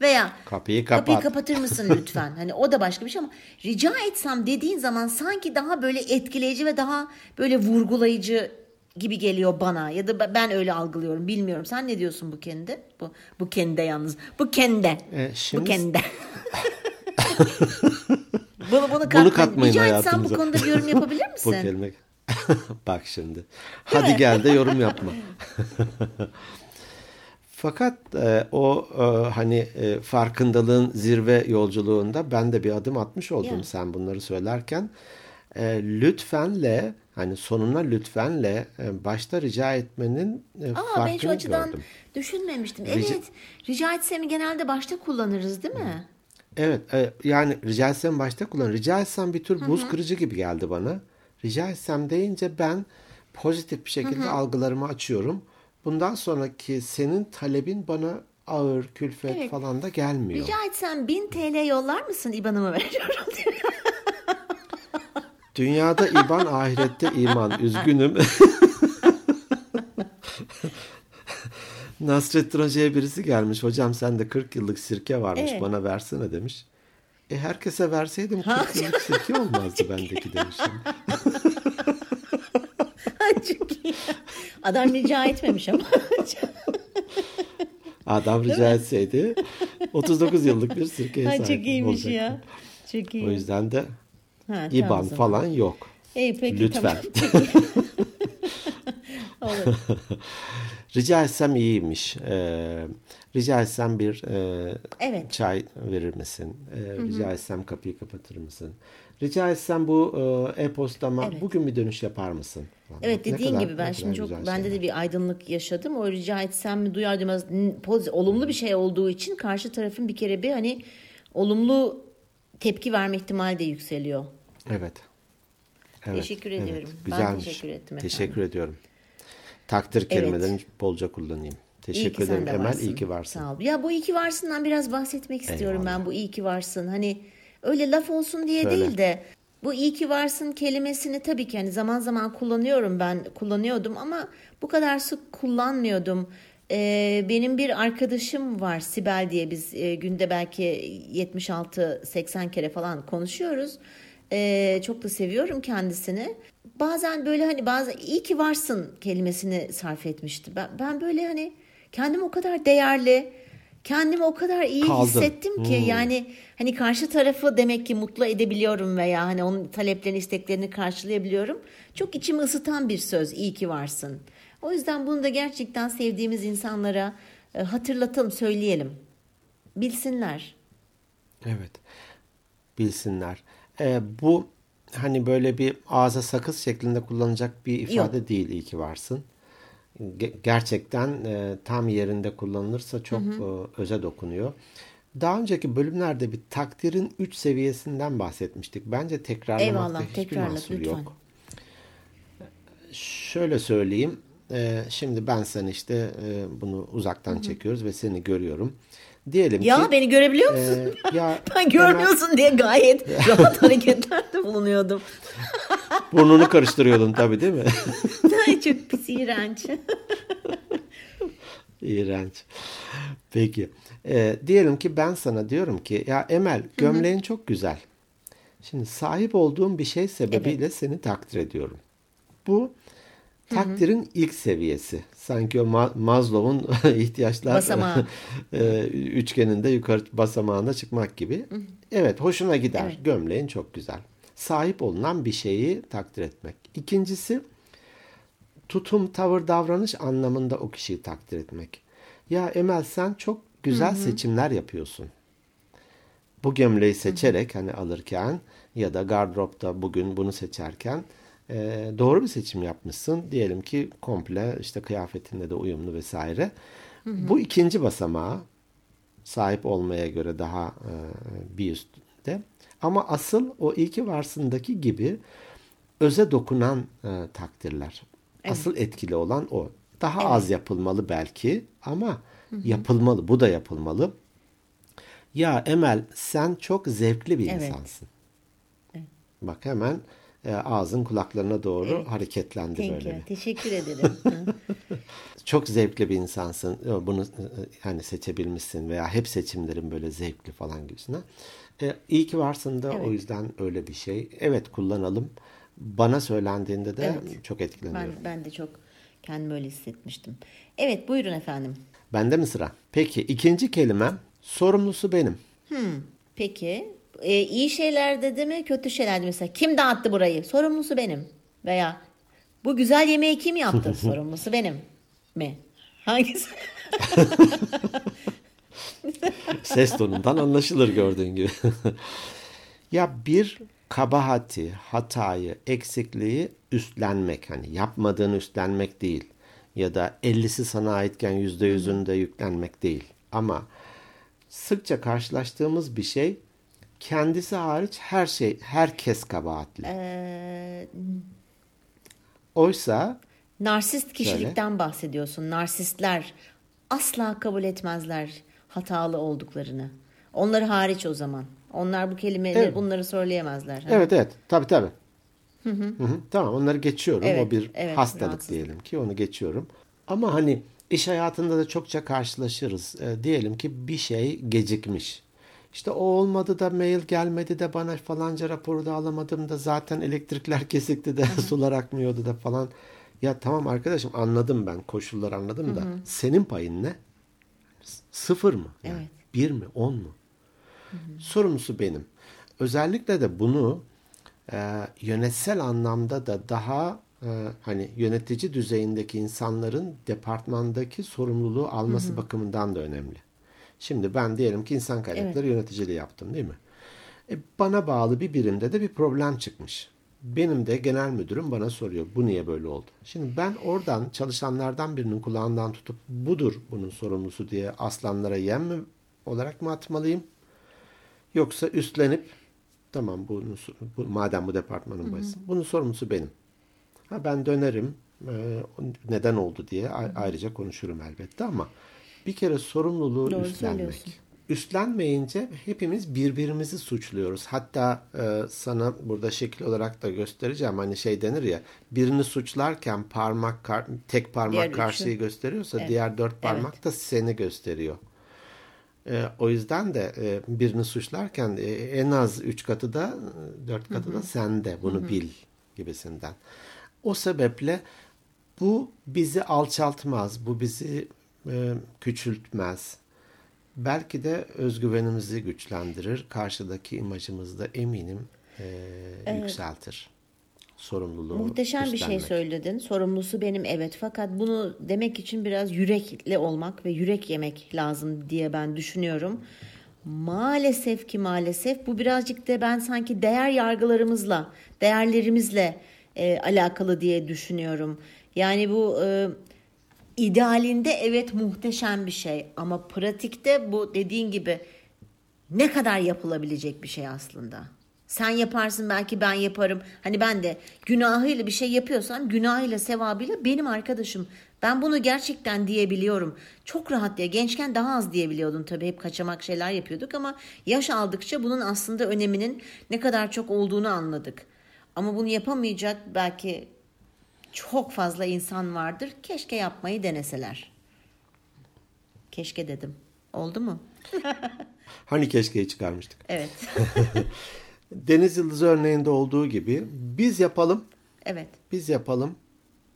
Veya Kapıyı kapıyı kapat. kapatır mısın lütfen? hani o da başka bir şey ama rica etsem dediğin zaman sanki daha böyle etkileyici ve daha böyle vurgulayıcı gibi geliyor bana ya da ben öyle algılıyorum bilmiyorum. Sen ne diyorsun bu kendi? Bu bu kendi yalnız. Bu kendi. E, bu şimdi- kendi. bunu bunu, katmayın. katmayın Rica etsem bu konuda bir yorum yapabilir Bu misin? kelime. Bak şimdi. Hadi gel de yorum yapma. Fakat e, o e, hani e, farkındalığın zirve yolculuğunda ben de bir adım atmış oldum Ya. sen bunları söylerken. E, lütfenle hani sonuna lütfenle e, başta rica etmenin e, Aa farkını ben şu açıdan gördüm. düşünmemiştim. Rica- Evet. Rica etsemi genelde başta kullanırız değil mi? Evet, e, yani rica etsem başta kullan. Rica etsem bir tür buz kırıcı gibi geldi bana. Rica etsem deyince ben pozitif bir şekilde algılarımı açıyorum. Bundan sonraki senin talebin bana ağır, külfet Evet. falan da gelmiyor. Rica etsem 1000 TL yollar mısın IBAN'ımı veriyorum diyor. Dünyada iman, ahirette iman. Üzgünüm. Nasrettin Hoca'ya birisi gelmiş. Hocam sende 40 yıllık sirke varmış Evet. bana versene demiş. E herkese verseydim 40 yıllık sirke olmazdı bendeki demişim. İyi. Adam rica etmemiş ama. Adam rica etseydi 39 yıllık bir sirkeye Ay, sahip çok iyiymiş olacaktı. ya. Çok iyi. O yüzden de Ha, IBAN tamam falan yok. İyi peki Lütfen. tamam. Olur. Rica etsem iyiymiş. Ee, rica etsem bir e, Evet. çay verir misin? Ee, rica etsem kapıyı kapatır mısın? Rica etsem bu e, e-postama Evet. bugün bir dönüş yapar mısın? Falan. Evet dediğin kadar- gibi ben şimdi çok bende de bir aydınlık yaşadım. O rica etsem mi duyar duymaz olumlu bir şey olduğu için karşı tarafın bir kere bir hani olumlu tepki verme ihtimali de yükseliyor. Evet. Evet, teşekkür evet. ediyorum. Ben Güzelmiş. teşekkür ettim Teşekkür ediyorum. Takdir kelimelerini bolca kullanayım. İyi Teşekkür sen ederim de Emel. varsın. İyi ki varsın. Sağ ol. Ya bu iyi ki varsından biraz bahsetmek istiyorum Eyvallah. ben bu iyi ki varsın. Hani öyle laf olsun diye Söyle. değil de bu iyi ki varsın kelimesini tabii ki hani zaman zaman kullanıyorum ben kullanıyordum ama bu kadar sık kullanmıyordum. Ee, benim bir arkadaşım var Sibel diye biz e, günde belki 76-80 kere falan konuşuyoruz. Ee, çok da seviyorum kendisini. Bazen böyle hani bazen iyi ki varsın kelimesini sarf etmişti. Ben, ben böyle hani kendim o kadar değerli, kendimi o kadar iyi Kaldın. hissettim ki yani hani karşı tarafı demek ki mutlu edebiliyorum veya hani onun taleplerini, isteklerini karşılayabiliyorum. Çok içimi ısıtan bir söz iyi ki varsın. O yüzden bunu da gerçekten sevdiğimiz insanlara e, hatırlatalım, söyleyelim. Bilsinler. Evet. Bilsinler. Ee, bu hani böyle bir ağza sakız şeklinde kullanılacak bir ifade değil iyi ki varsın. Ge- gerçekten e, tam yerinde kullanılırsa çok e, öze dokunuyor. Daha önceki bölümlerde bir takdirin 3 seviyesinden bahsetmiştik. Bence tekrarlamakta Eyvallah, hiçbir mahsur lütfen. yok. Şöyle söyleyeyim. e, şimdi ben sen işte e, bunu uzaktan çekiyoruz ve seni görüyorum. Diyelim Ya ki beni görebiliyor musun? e, ya ben görmüyorsun diye gayet rahat hareketlerde bulunuyordum. Burnunu karıştırıyordun tabii değil mi? Çok pis iğrenç. İğrenç. Peki. Ee, diyelim ki ben sana diyorum ki ya Emel gömleğin çok güzel. Şimdi sahip olduğum bir şey sebebiyle seni takdir ediyorum. Bu takdirin ilk seviyesi. Sanki o Ma- Maslow'un ihtiyaçlar Basamağı. e, üçgeninde yukarı basamağına çıkmak gibi. Evet hoşuna gider. Evet. Gömleğin çok güzel. Sahip olunan bir şeyi takdir etmek. İkincisi tutum, tavır, davranış anlamında o kişiyi takdir etmek. Ya Emel sen çok güzel seçimler yapıyorsun. Bu gömleği seçerek hani alırken ya da gardıropta bugün bunu seçerken e, doğru bir seçim yapmışsın. Diyelim ki komple işte kıyafetinle de uyumlu vesaire. Bu ikinci basamağı sahip olmaya göre daha e, bir üstte. Ama asıl o iyi ki varsındaki gibi öze dokunan e, takdirler. Asıl etkili olan o. Daha az yapılmalı belki ama yapılmalı. Bu da yapılmalı. Ya Emel sen çok zevkli bir Evet. insansın. Bak hemen e, ağzın kulaklarına doğru hareketlendi Thank böyle. you. bir. Teşekkür ederim. Hı. Çok zevkli bir insansın. Bunu e, hani seçebilmişsin veya hep seçimlerin böyle zevkli falan gibisine. E, iyi ki varsın da o yüzden öyle bir şey. Evet kullanalım. Bana söylendiğinde de Evet. çok etkileniyorum. ben, ben de çok kendimi öyle hissetmiştim. Evet buyurun efendim. Bende mi sıra? Peki ikinci kelimem sorumlusu benim. Peki e, iyi şeyler dedi mi kötü şeyler dedi mesela kim dağıttı burayı sorumlusu benim veya bu güzel yemeği kim yaptı sorumlusu benim mi hangisi Ses tonundan anlaşılır gördüğün gibi. ya bir kabahati, hatayı, eksikliği üstlenmek. Hani yapmadığını üstlenmek değil. Ya da 50'si sana aitken %100'ünü de yüklenmek değil. Ama sıkça karşılaştığımız bir şey kendisi hariç her şey, herkes kabahatli. Ee, Oysa narsist kişilikten bahsediyorsun narsistler asla kabul etmezler hatalı olduklarını onları hariç o zaman onlar bu kelimeleri Evet. bunları söyleyemezler Ha? Evet evet tabii tabii. Hı hı, Tamam onları geçiyorum. Evet, o bir evet, hastalık rahatsız. diyelim ki onu geçiyorum. Ama hani iş hayatında da çokça karşılaşırız. Ee, diyelim ki bir şey gecikmiş. İşte o olmadı da mail gelmedi de bana falanca raporu da alamadım da zaten elektrikler kesikti de sular akmıyordu da falan. Ya tamam arkadaşım anladım ben koşulları anladım da senin payın ne? Sıfır mı? Yani Evet. Bir mi? On mu? Sorumlusu benim. Özellikle de bunu e, yönetsel anlamda da daha e, hani yönetici düzeyindeki insanların departmandaki sorumluluğu alması bakımından da önemli. Şimdi ben diyelim ki insan kaynakları yöneticiliği yaptım değil mi? E, bana bağlı bir birimde de bir problem çıkmış. Benim de genel müdürüm bana soruyor bu niye böyle oldu? Şimdi ben oradan çalışanlardan birinin kulağından tutup budur bunun sorumlusu diye aslanlara yem mi olarak mı atmalıyım? Yoksa üstlenip Tamam bunu, bu, madem bu departmanın başısın. Bunun sorumlusu benim. Ha, ben dönerim. E, neden oldu diye ayrıca konuşurum elbette ama bir kere sorumluluğu Doğru üstlenmek. Üstlenmeyince hepimiz birbirimizi suçluyoruz. Hatta e, sana burada şekil olarak da göstereceğim. Hani şey denir ya birini suçlarken parmak tek parmak diğer karşıyı üçü. gösteriyorsa evet. diğer dört parmak evet. da seni gösteriyor. E, o yüzden de e, birini suçlarken e, en az üç katı da dört katı Hı-hı. da sende bunu Hı-hı. bil gibisinden. O sebeple bu bizi alçaltmaz, bu bizi e, küçültmez. Belki de özgüvenimizi güçlendirir, karşıdaki imajımızı da eminim e, evet. yükseltir sorumluluğu Muhteşem üstlenmek. bir şey söyledin. Sorumlusu benim evet fakat bunu demek için biraz yürekli olmak ve yürek yemek lazım diye ben düşünüyorum. Maalesef ki maalesef bu birazcık da ben sanki değer yargılarımızla, değerlerimizle e, alakalı diye düşünüyorum. Yani bu e, idealinde evet muhteşem bir şey ama pratikte bu dediğin gibi ne kadar yapılabilecek bir şey aslında. Sen yaparsın belki ben yaparım. Hani ben de günahıyla bir şey yapıyorsam günahıyla sevabıyla benim arkadaşım. Ben bunu gerçekten diyebiliyorum. Çok rahat diye. Gençken daha az diyebiliyordum tabii. Hep kaçamak şeyler yapıyorduk ama yaş aldıkça bunun aslında öneminin ne kadar çok olduğunu anladık. Ama bunu yapamayacak belki çok fazla insan vardır. Keşke yapmayı deneseler. Keşke dedim. Oldu mu? hani keşkeyi çıkarmıştık. Evet. Deniz Yıldız örneğinde olduğu gibi biz yapalım. Evet. Biz yapalım.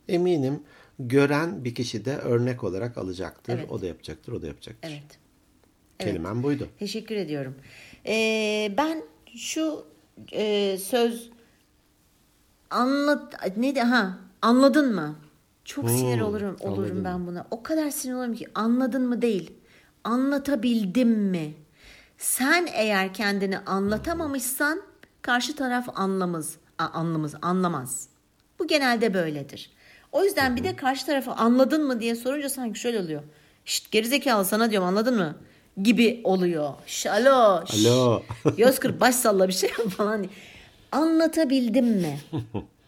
Eminim gören bir kişi de örnek olarak alacaktır. Evet. O da yapacaktır, o da yapacaktır. Evet. Kelimem evet. buydu. Teşekkür ediyorum. Ee, ben şu e, söz anlat ne de ha anladın mı? Çok hmm, sinir olurum olurum anladım. ben buna. O kadar sinir olurum ki anladın mı değil. Anlatabildim mi? Sen eğer kendini anlatamamışsan karşı taraf anlamaz, anlamaz, anlamaz. Bu genelde böyledir. O yüzden bir de karşı tarafı anladın mı diye sorunca sanki şöyle oluyor. Şşt gerizekalı sana diyorum anladın mı? Gibi oluyor. Şş, alo. Şş, alo. Göz kır baş salla bir şey falan. Anlatabildim mi?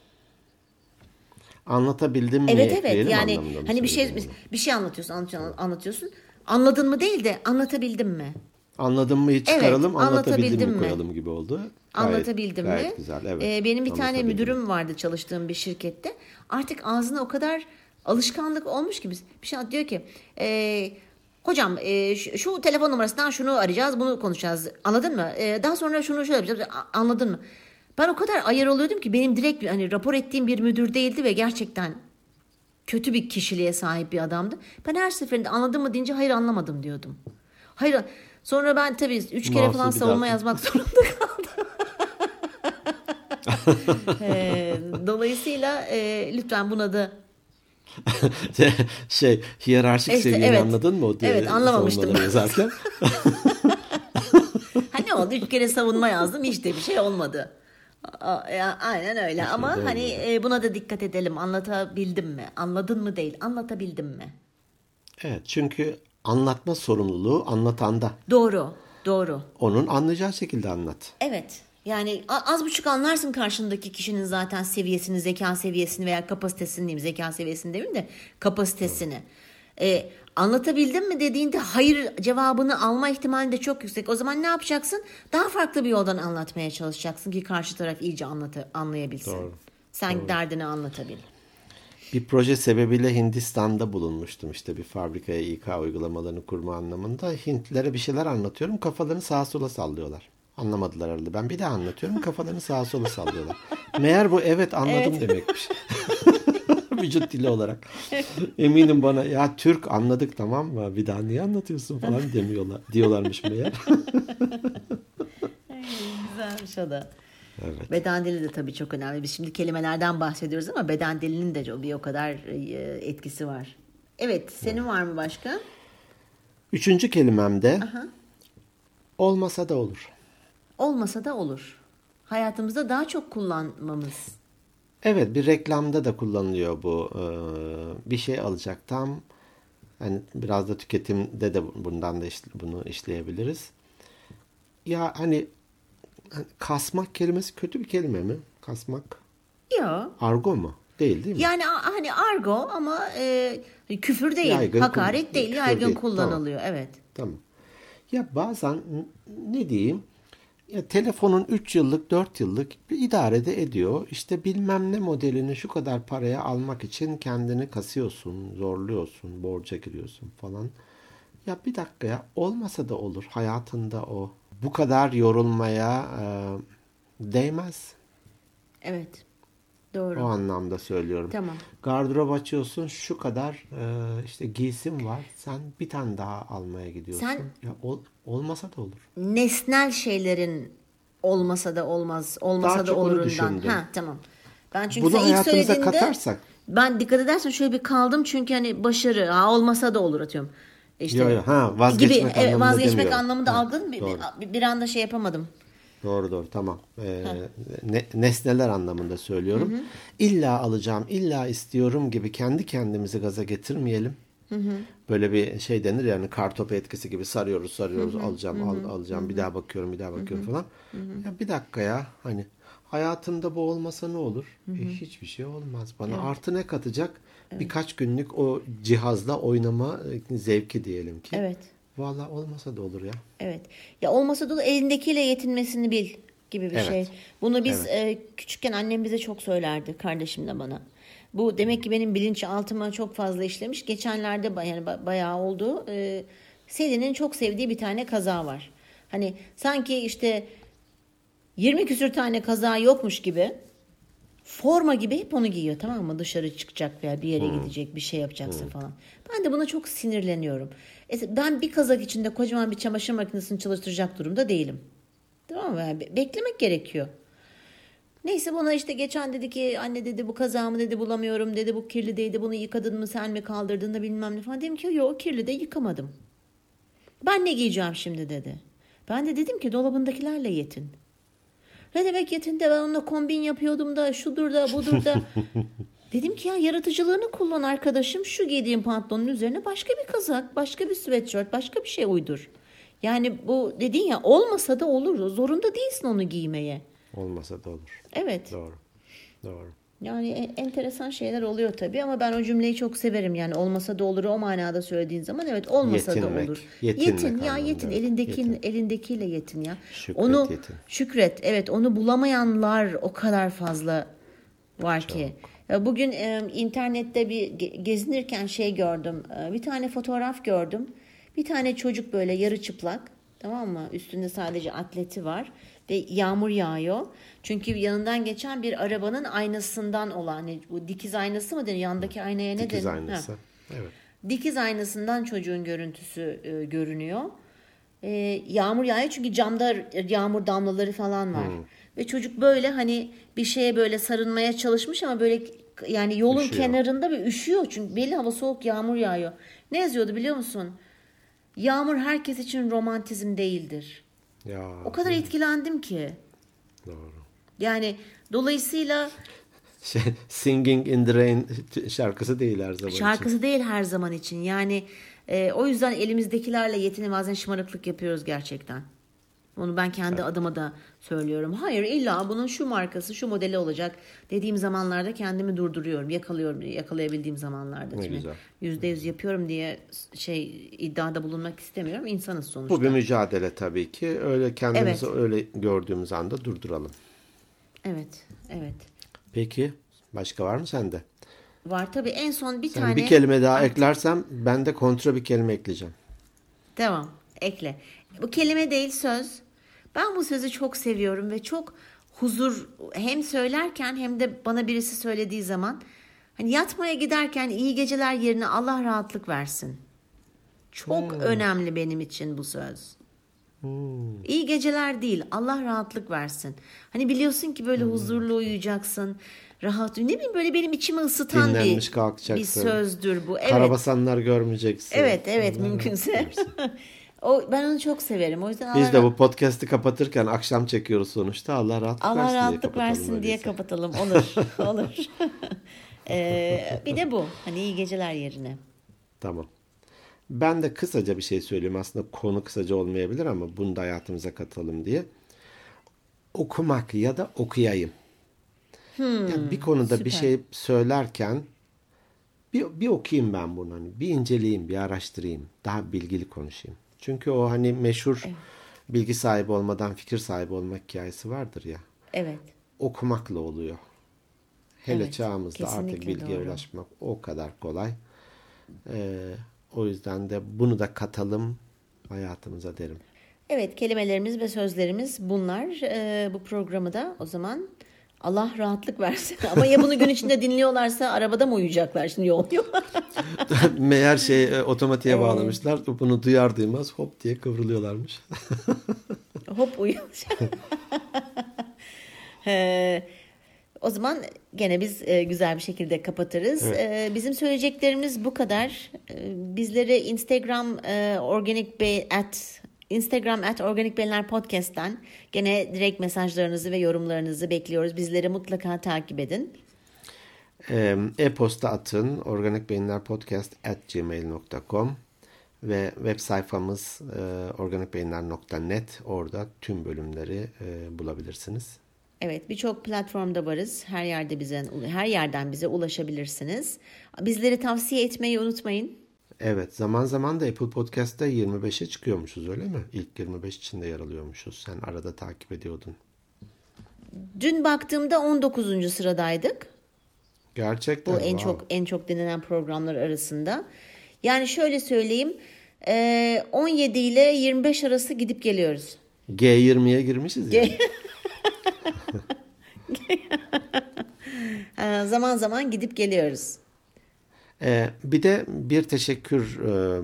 Anlatabildim mi? Evet evet yani hani bir şey bir şey anlatıyorsun anlatıyorsun anlatıyorsun. Anladın mı değil de anlatabildim mi? Anladın mı çıkaralım, evet, anlatabildim mi koyalım gibi oldu. Gayet, anlatabildim gayet mi? güzel, evet. Ee, benim bir tane müdürüm vardı çalıştığım bir şirkette. Artık ağzına o kadar alışkanlık olmuş ki biz bir şey diyor ki e, hocam e, şu, şu telefon numarasından şunu arayacağız bunu konuşacağız anladın mı? E, daha sonra şunu şöyle yapacağız anladın mı? Ben o kadar ayar oluyordum ki benim direkt hani rapor ettiğim bir müdür değildi ve gerçekten kötü bir kişiliğe sahip bir adamdı. Ben her seferinde anladın mı deyince hayır anlamadım diyordum. Hayır sonra ben tabii üç kere Nasıl falan savunma yazmak zorunda kaldım. e, dolayısıyla e, lütfen buna da şey hiyerarşik işte, seviyeni evet, anladın mı o diye evet anlamamıştım yazarken. ha ne oldu üç kere savunma yazdım hiç de bir şey olmadı. Aynen öyle ama hani e, buna da dikkat edelim. Anlatabildim mi? Anladın mı değil, anlatabildim mi? Evet çünkü anlatma sorumluluğu anlatanda. Doğru, doğru. Onun anlayacağı şekilde anlat. Evet. Yani az buçuk anlarsın karşındaki kişinin zaten seviyesini, zeka seviyesini veya kapasitesini diyeyim. Zeka seviyesini demeyeyim de kapasitesini. Evet. Anlatabildim mi dediğinde hayır cevabını alma ihtimali de çok yüksek. O zaman ne yapacaksın? Daha farklı bir yoldan anlatmaya çalışacaksın ki karşı taraf iyice anlat anlayabilsin. Doğru. Sen Doğru. derdini anlatabil. Bir proje sebebiyle Hindistan'da bulunmuştum işte bir fabrikaya İK uygulamalarını kurma anlamında. Hintlilere bir şeyler anlatıyorum kafalarını sağa sola sallıyorlar. Anlamadılar herhalde. Ben bir daha anlatıyorum kafalarını sağa sola sallıyorlar. Meğer bu evet anladım evet. demekmiş. vücut dili olarak. Eminim bana ya Türk anladık tamam mı? Bir daha niye anlatıyorsun falan demiyorlar diyorlarmış meğer. Güzelmiş o da. Evet. Beden dili de tabii çok önemli. Biz şimdi kelimelerden bahsediyoruz ama beden dilinin de bir o kadar e, etkisi var. Evet, senin evet. var mı başka? Üçüncü kelimemde Aha. olmasa da olur. Olmasa da olur. Hayatımızda daha çok kullanmamız Evet bir reklamda da kullanılıyor bu. Ee, bir şey alacak tam hani biraz da tüketimde de bundan da bunu işleyebiliriz. Ya hani hani kasmak kelimesi kötü bir kelime mi? Kasmak Yok. argo mu? Değil değil mi? Yani hani argo ama e, küfür değil, Yaygın hakaret değil, yaygın değil, kullanılıyor. Evet. Tamam. Ya bazen ne diyeyim? Telefonun 3 yıllık 4 yıllık bir idarede ediyor. İşte bilmem ne modelini şu kadar paraya almak için kendini kasıyorsun, zorluyorsun, borca giriyorsun falan. Ya bir dakika ya olmasa da olur hayatında o. Bu kadar yorulmaya e, değmez. Evet. Doğru. O anlamda söylüyorum. Tamam. Gardırop açıyorsun şu kadar e, işte giysim var. Sen bir tane daha almaya gidiyorsun. Sen- Ya ol- olmasa da olur. Nesnel şeylerin olmasa da olmaz, olmasa Daha da olurundan. Ha tamam. Ben çünkü Bunu ilk söylediğinde katarsak- ben dikkat edersen şöyle bir kaldım çünkü hani başarı ha olmasa da olur atıyorum. İşte Yo, yo, ha, vazgeçmek gibi, anlamında vazgeçmek demiyorum. anlamında Ha, algın bir, bir, bir anda şey yapamadım. Doğru doğru tamam. Ee, ne- nesneler anlamında söylüyorum. İlla alacağım, illa istiyorum gibi kendi kendimizi gaza getirmeyelim. Böyle bir şey denir yani kartopu etkisi gibi sarıyoruz sarıyoruz alacağım al, alacağım bir daha bakıyorum bir daha bakıyorum falan. Ya bir dakika ya hani hayatımda bu olmasa ne olur? E, hiçbir şey olmaz bana. Artı ne katacak? Birkaç günlük o cihazla oynama e, zevki diyelim ki. Evet. Valla olmasa da olur ya. Evet. Ya olmasa da elindekiyle yetinmesini bil gibi bir Evet. şey. Bunu biz e, küçükken annem bize çok söylerdi kardeşim de bana. Bu demek ki benim bilinçaltıma çok fazla işlemiş. Geçenlerde yani ba- bayağı oldu. E, Selin'in çok sevdiği bir tane kaza var. Hani sanki işte 20 küsür tane kaza yokmuş gibi forma gibi hep onu giyiyor tamam mı? Dışarı çıkacak veya bir yere gidecek bir şey yapacaksa falan. Ben de buna çok sinirleniyorum. E, Ben bir kazak içinde kocaman bir çamaşır makinesini çalıştıracak durumda değilim. Tamam mı? Yani be- beklemek gerekiyor. Neyse buna işte geçen dedi ki anne dedi bu kazağımı dedi bulamıyorum dedi bu kirli değildi bunu yıkadın mı sen mi kaldırdın da bilmem ne falan. Dedim ki yok kirli de yıkamadım. Ben ne giyeceğim şimdi dedi. Ben de dedim ki dolabındakilerle yetin. Ne demek yetin de ben onunla kombin yapıyordum da şudur da budur da. Dedim ki ya yaratıcılığını kullan arkadaşım. Şu giydiğin pantolonun üzerine başka bir kazak, başka bir sweatshirt, başka bir şey uydur. Yani bu dedin ya olmasa da olur. Zorunda değilsin onu giymeye. Olmasa da olur. Evet. Doğru. Doğru. Yani e- enteresan şeyler oluyor tabii ama ben o cümleyi çok severim. Yani olmasa da olur o manada söylediğin zaman evet olmasa Yetinmek, da olur. yetinmek yetin ya yetin evet. elindekin Yetin. elindekiyle yetin ya. Şükret, onu yetin. şükret evet onu bulamayanlar o kadar fazla var ki. Ya Bugün e, internette bir ge- gezinirken şey gördüm. E, bir tane fotoğraf gördüm. Bir tane çocuk böyle yarı çıplak. Tamam mı? Üstünde sadece atleti var ve yağmur yağıyor. Çünkü yanından geçen bir arabanın aynasından olan hani bu dikiz aynası mı deniyor? Yandaki aynaya ne Dikiz deniyor? aynası. Ha. Evet. Dikiz aynasından çocuğun görüntüsü e, görünüyor. E, yağmur yağıyor çünkü camda yağmur damlaları falan var. Ve çocuk böyle hani bir şeye böyle sarılmaya çalışmış ama böyle yani yolun Üşüyor. kenarında bir üşüyor. Çünkü belli hava soğuk yağmur yağıyor. Ne yazıyordu biliyor musun? Yağmur herkes için romantizm değildir. Ya O kadar etkilendim ki. doğru. Yani dolayısıyla Şey, Singing in the Rain şarkısı değil her zaman için. Şarkısı değil her zaman için. Yani e, o yüzden elimizdekilerle yetini bazen şımarıklık yapıyoruz gerçekten. Onu ben kendi adıma da söylüyorum. Hayır illa bunun şu markası, şu modeli olacak dediğim zamanlarda kendimi durduruyorum. Yakalıyorum, yakalayabildiğim zamanlarda. Ne Şimdi güzel. Yüzde yüz yapıyorum diye şey iddiada bulunmak istemiyorum. İnsanız sonuçta. Bu bir mücadele tabii ki. Öyle kendimizi Evet. öyle gördüğümüz anda durduralım. Evet, evet. Peki başka var mı sende? Var tabii en son bir Sen tane... bir kelime daha eklersem ben de kontra bir kelime ekleyeceğim. Devam. Ekle. Bu kelime değil söz. Ben bu sözü çok seviyorum ve çok huzur hem söylerken hem de bana birisi söylediği zaman hani yatmaya giderken iyi geceler yerine Allah rahatlık versin. Çok önemli benim için bu söz. İyi geceler değil Allah rahatlık versin. Hani biliyorsun ki böyle huzurlu uyuyacaksın. Rahat ne bileyim böyle benim içimi ısıtan Dinlenmiş bir, kalkacaksın. bir sözdür bu. Evet. Karabasanlar görmeyeceksin. Evet evet Allah mümkünse. o ben onu çok severim. O yüzden Biz Allah, de bu podcast'i kapatırken akşam çekiyoruz sonuçta. Allah rahatlık Allah versin rahatlık diye kapatalım versin diye kapatalım. Olur. olur. Ee, bir de bu. Hani iyi geceler yerine. Tamam. Ben de kısaca bir şey söyleyeyim. Aslında konu kısaca olmayabilir ama bunu da hayatımıza katalım diye. okumak ya da okuyayım. yani bir konuda bir süper. şey söylerken bir, bir okuyayım ben bunu hani bir inceleyeyim, bir araştırayım, daha bilgili konuşayım. Çünkü o hani meşhur bilgi sahibi olmadan fikir sahibi olmak hikayesi vardır ya. Evet. Okumakla oluyor. Hele Evet, çağımızda artık bilgiye doğru. ulaşmak o kadar kolay. Ee, o yüzden de bunu da katalım hayatımıza derim. Evet kelimelerimiz ve sözlerimiz bunlar. Ee, bu programı da o zaman Allah rahatlık versin. Ama ya bunu gün içinde dinliyorlarsa arabada mı uyuyacaklar şimdi yol yok. Meğer şey e, otomatiğe bağlamışlar. Bunu duyar duymaz hop diye kıvrılıyorlarmış. Hop uyuyor. Ee, o zaman gene biz e, güzel bir şekilde kapatırız. Ee, bizim söyleyeceklerimiz bu kadar. Bizleri Instagram e, organic at Instagram at Organik Beyler Podcast'ten gene direkt mesajlarınızı ve yorumlarınızı bekliyoruz. Bizleri mutlaka takip edin. E-posta atın organikbeyinlerpodcast at gmail.com ve web sayfamız e, organikbeyinler.net orada tüm bölümleri e, bulabilirsiniz. Evet, birçok platformda varız. Her yerde bize her yerden bize ulaşabilirsiniz. Bizleri tavsiye etmeyi unutmayın. Evet zaman zaman da Apple Podcast'ta 25'e çıkıyormuşuz öyle mi? İlk 25 içinde yer alıyormuşuz. Sen arada takip ediyordun. Dün baktığımda 19. sıradaydık. Gerçekten. Bu en wow. çok en çok dinlenen programlar arasında. Yani şöyle söyleyeyim, eee, 17 ile 25 arası gidip geliyoruz. G20'ye girmişiz ya. Zaman zaman gidip geliyoruz. Ee, bir de bir teşekkür e,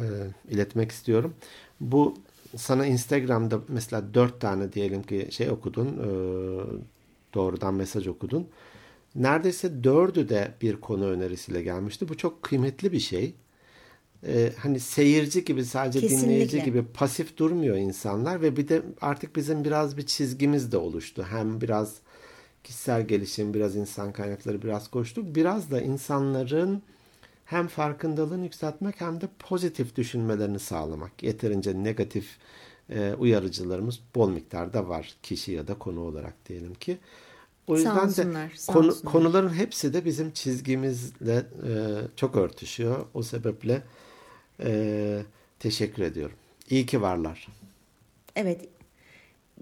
e, iletmek istiyorum. Bu sana Instagram'da mesela dört tane diyelim ki şey okudun, e, doğrudan mesaj okudun. Neredeyse dördü de bir konu önerisiyle gelmişti. Bu çok kıymetli bir şey. Ee, hani seyirci gibi sadece Kesinlikle. dinleyici gibi pasif durmuyor insanlar ve bir de artık bizim biraz bir çizgimiz de oluştu. Hem biraz kişisel gelişim, biraz insan kaynakları, biraz koştuk. Biraz da insanların hem farkındalığını yükseltmek hem de pozitif düşünmelerini sağlamak. Yeterince negatif e, uyarıcılarımız bol miktarda var kişi ya da konu olarak diyelim ki. O yüzden olsunlar, de konu, olsunlar. konuların hepsi de bizim çizgimizle e, çok örtüşüyor. O sebeple e, teşekkür ediyorum. İyi ki varlar. Evet.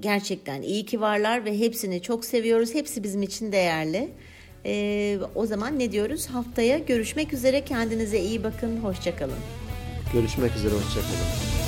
Gerçekten iyi ki varlar ve hepsini çok seviyoruz. Hepsi bizim için değerli. Ee, o zaman ne diyoruz? Haftaya görüşmek üzere. Kendinize iyi bakın. Hoşçakalın. Görüşmek üzere, hoşçakalın.